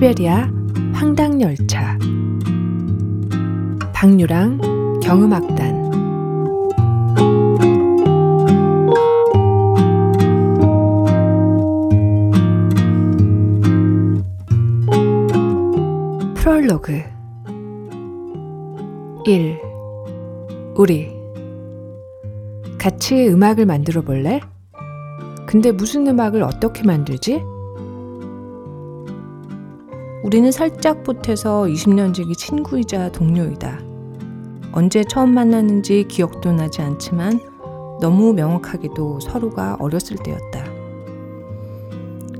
시베리아 황당열차 박유랑 경음악단 프롤로그 1. 우리 같이 음악을 만들어 볼래? 근데 무슨 음악을 어떻게 만들지? 우리는 살짝 보태서 20년 지기 친구이자 동료이다. 언제 처음 만났는지 기억도 나지 않지만 너무 명확하게도 서로가 어렸을 때였다.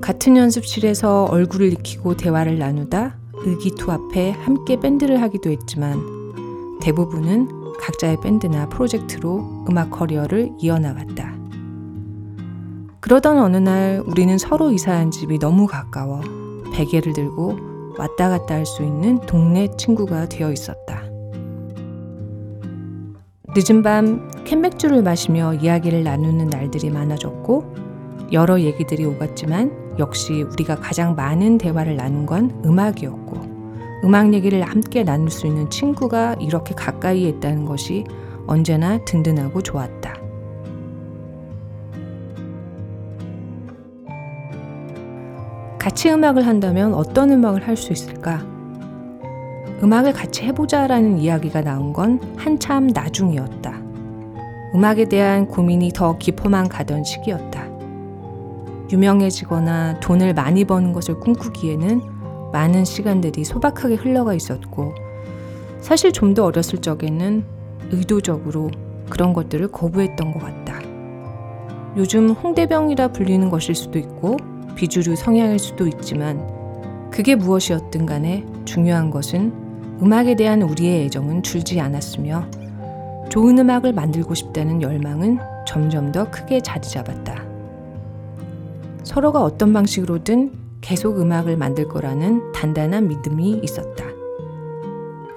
같은 연습실에서 얼굴을 익히고 대화를 나누다 의기투합해 함께 밴드를 하기도 했지만 대부분은 각자의 밴드나 프로젝트로 음악 커리어를 이어나갔다. 그러던 어느 날 우리는 서로 이사한 집이 너무 가까워 베개를 들고 왔다 갔다 할 수 있는 동네 친구가 되어 있었다. 늦은 밤 캔맥주를 마시며 이야기를 나누는 날들이 많아졌고 여러 얘기들이 오갔지만 역시 우리가 가장 많은 대화를 나눈 건 음악이었고 음악 얘기를 함께 나눌 수 있는 친구가 이렇게 가까이에 있다는 것이 언제나 든든하고 좋았다. 같이 음악을 한다면 어떤 음악을 할 수 있을까? 음악을 같이 해보자 라는 이야기가 나온 건 한참 나중이었다. 음악에 대한 고민이 더 깊어만 가던 시기였다. 유명해지거나 돈을 많이 버는 것을 꿈꾸기에는 많은 시간들이 소박하게 흘러가 있었고, 사실 좀 더 어렸을 적에는 의도적으로 그런 것들을 거부했던 것 같다. 요즘 홍대병이라 불리는 것일 수도 있고, 비주류 성향일 수도 있지만 그게 무엇이었든 간에 중요한 것은 음악에 대한 우리의 애정은 줄지 않았으며 좋은 음악을 만들고 싶다는 열망은 점점 더 크게 자리 잡았다. 서로가 어떤 방식으로든 계속 음악을 만들 거라는 단단한 믿음이 있었다.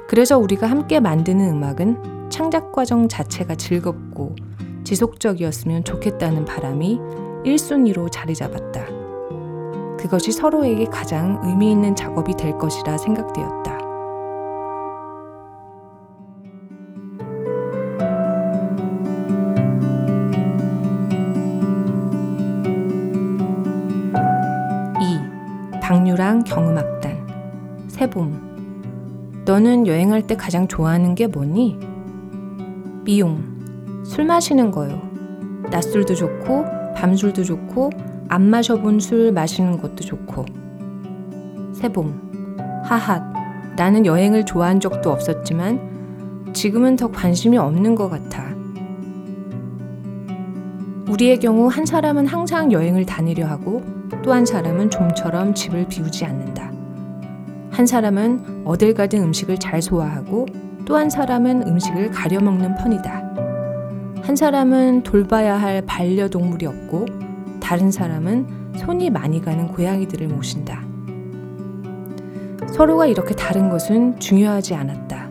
그래서 우리가 함께 만드는 음악은 창작 과정 자체가 즐겁고 지속적이었으면 좋겠다는 바람이 1순위로 자리 잡았다. 그것이 서로에게 가장 의미 있는 작업이 될 것이라 생각되었다. 이 박유랑 경음악단 세봄 너는 여행할 때 가장 좋아하는 게 뭐니? 미용 술 마시는 거요. 낮술도 좋고 밤술도 좋고 안 마셔본 술 마시는 것도 좋고. 세봄. 하핫. 나는 여행을 좋아한 적도 없었지만 지금은 더 관심이 없는 것 같아. 우리의 경우 한 사람은 항상 여행을 다니려 하고 또 한 사람은 좀처럼 집을 비우지 않는다. 한 사람은 어딜 가든 음식을 잘 소화하고 또 한 사람은 음식을 가려 먹는 편이다. 한 사람은 돌봐야 할 반려동물이 없고 다른 사람은 손이 많이 가는 고양이들을 모신다. 서로가 이렇게 다른 것은 중요하지 않았다.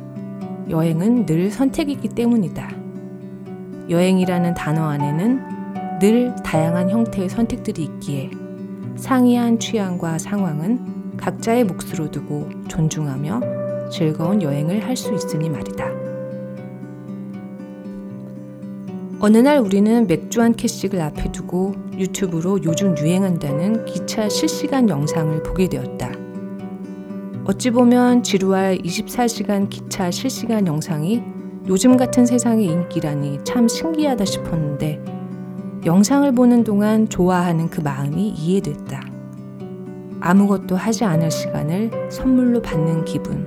여행은 늘 선택이기 때문이다. 여행이라는 단어 안에는 늘 다양한 형태의 선택들이 있기에 상이한 취향과 상황은 각자의 몫으로 두고 존중하며 즐거운 여행을 할 수 있으니 말이다. 어느 날 우리는 맥주 한 캔씩을 앞에 두고 유튜브로 요즘 유행한다는 기차 실시간 영상을 보게 되었다. 어찌 보면 지루할 24시간 기차 실시간 영상이 요즘 같은 세상의 인기라니 참 신기하다 싶었는데 영상을 보는 동안 좋아하는 그 마음이 이해됐다. 아무것도 하지 않을 시간을 선물로 받는 기분.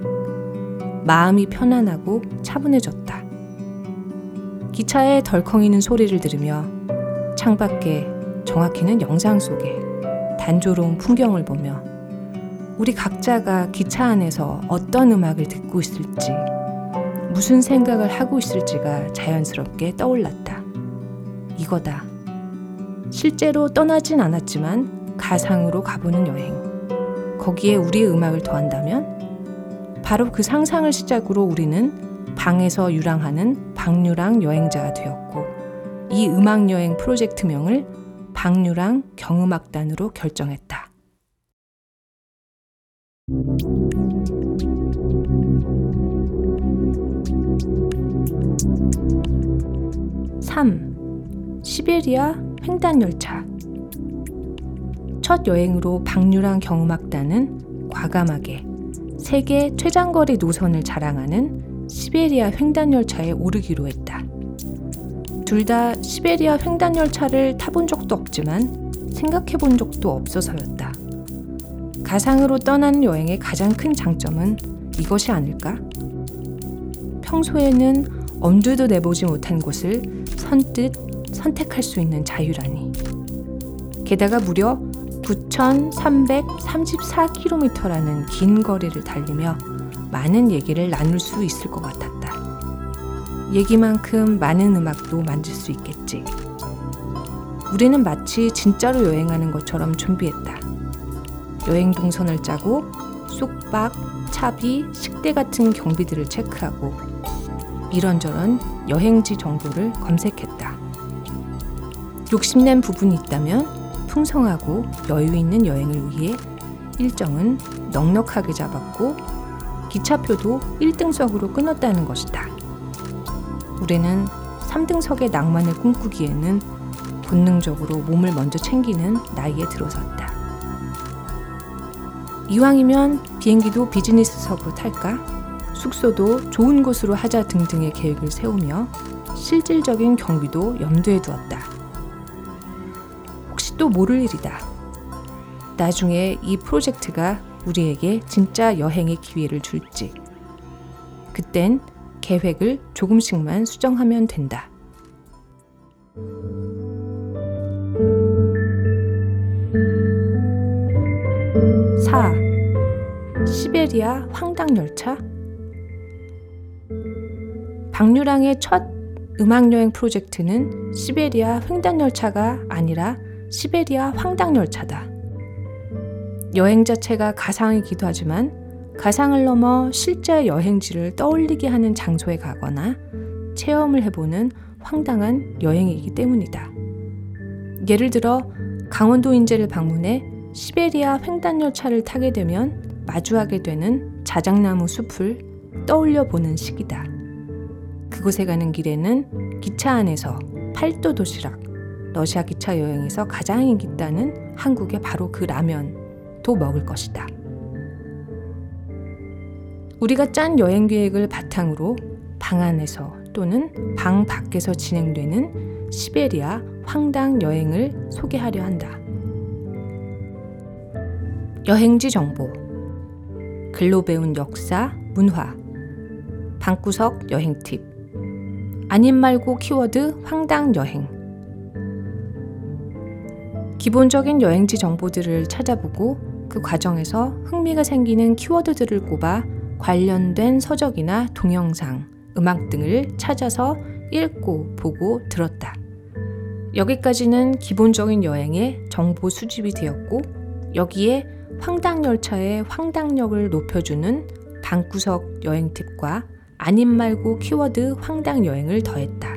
마음이 편안하고 차분해졌다. 기차의 덜컹이는 소리를 들으며 창밖에 정확히는 영상 속에 단조로운 풍경을 보며 우리 각자가 기차 안에서 어떤 음악을 듣고 있을지 무슨 생각을 하고 있을지가 자연스럽게 떠올랐다. 이거다. 실제로 떠나진 않았지만 가상으로 가보는 여행. 거기에 우리의 음악을 더한다면 바로 그 상상을 시작으로 우리는 방에서 유랑하는 박유랑 여행자가 되었고 이 음악 여행 프로젝트명을 박유랑 경음악단으로 결정했다. (3) 시베리아 횡단열차 첫 여행으로 박유랑 경음악단은 과감하게 세계 최장거리 노선을 자랑하는 시베리아 횡단열차에 오르기로 했다. 둘 다 시베리아 횡단열차를 타본 적도 없지만 생각해 본 적도 없어서였다. 가상으로 떠나는 여행의 가장 큰 장점은 이것이 아닐까? 평소에는 엄두도 내보지 못한 곳을 선뜻 선택할 수 있는 자유라니. 게다가 무려 9,334km라는 긴 거리를 달리며 많은 얘기를 나눌 수 있을 것 같았다. 얘기만큼 많은 음악도 만질 수 있겠지. 우리는 마치 진짜로 여행하는 것처럼 준비했다. 여행 동선을 짜고 쑥박, 차비, 식대 같은 경비들을 체크하고 이런저런 여행지 정보를 검색했다. 욕심낸 부분이 있다면 풍성하고 여유 있는 여행을 위해 일정은 넉넉하게 잡았고 기차표도 1등석으로 끊었다는 것이다. 우리는 3등석의 낭만을 꿈꾸기에는 본능적으로 몸을 먼저 챙기는 나이에 들어섰다. 이왕이면 비행기도 비즈니스석으로 탈까? 숙소도 좋은 곳으로 하자 등등의 계획을 세우며 실질적인 경비도 염두에 두었다. 혹시 또 모를 일이다. 나중에 이 프로젝트가 우리에게 진짜 여행의 기회를 줄지. 그땐 계획을 조금씩만 수정하면 된다. 4. 시베리아 황당 열차 박유랑의 첫 음악 여행 프로젝트는 시베리아 횡단 열차가 아니라 시베리아 황당 열차다. 여행 자체가 가상이기도 하지만 가상을 넘어 실제 여행지를 떠올리게 하는 장소에 가거나 체험을 해보는 황당한 여행이기 때문이다. 예를 들어 강원도 인제를 방문해 시베리아 횡단열차를 타게 되면 마주하게 되는 자작나무 숲을 떠올려 보는 시기다. 그곳에 가는 길에는 기차 안에서 팔도 도시락, 러시아 기차 여행에서 가장 인기 있다는 한국의 바로 그 라면 도 먹을 것이다. 우리가 짠 여행 계획을 바탕으로 방 안에서 또는 방 밖에서 진행되는 시베리아 황당 여행을 소개하려 한다. 여행지 정보, 글로 배운 역사, 문화, 방구석 여행 팁, 아님 말고 키워드 황당 여행. 기본적인 여행지 정보들을 찾아보고 그 과정에서 흥미가 생기는 키워드들을 꼽아 관련된 서적이나 동영상, 음악 등을 찾아서 읽고 보고 들었다. 여기까지는 기본적인 여행의 정보 수집이 되었고 여기에 황당열차의 황당력을 높여주는 방구석 여행 팁과 아님 말고 키워드 황당 여행을 더했다.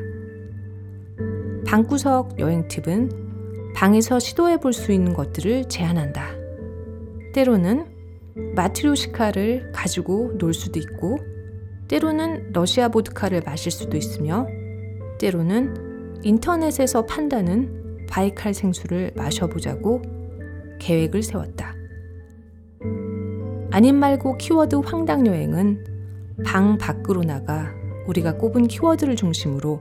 방구석 여행 팁은 방에서 시도해 볼 수 있는 것들을 제안한다. 때로는 마트료시카를 가지고 놀 수도 있고, 때로는 러시아 보드카를 마실 수도 있으며, 때로는 인터넷에서 판다는 바이칼 생수를 마셔보자고 계획을 세웠다. 아님 말고 키워드 황당 여행은 방 밖으로 나가 우리가 꼽은 키워드를 중심으로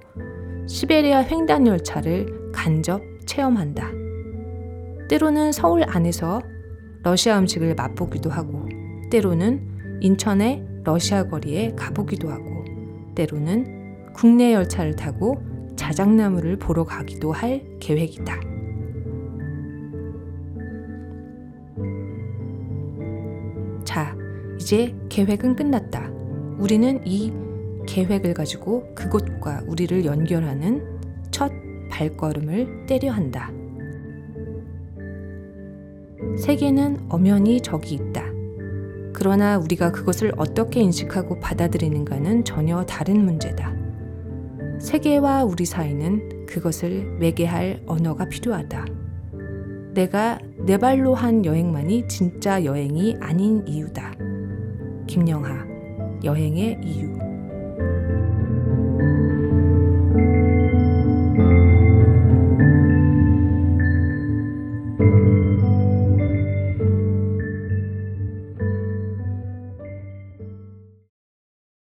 시베리아 횡단 열차를 간접 체험한다. 때로는 서울 안에서 러시아 음식을 맛보기도 하고, 때로는 인천의 러시아 거리에 가보기도 하고, 때로는 국내 열차를 타고 자작나무를 보러 가기도 할 계획이다. 이제 계획은 끝났다. 우리는 이 계획을 가지고 그곳과 우리를 연결하는 첫 발걸음을 때려 한다. 세계는 엄연히 적이 있다. 그러나 우리가 그것을 어떻게 인식하고 받아들이는가는 전혀 다른 문제다. 세계와 우리 사이는 그것을 매개할 언어가 필요하다. 내가 내 발로 한 여행만이 진짜 여행이 아닌 이유다. 김영하 여행의 이유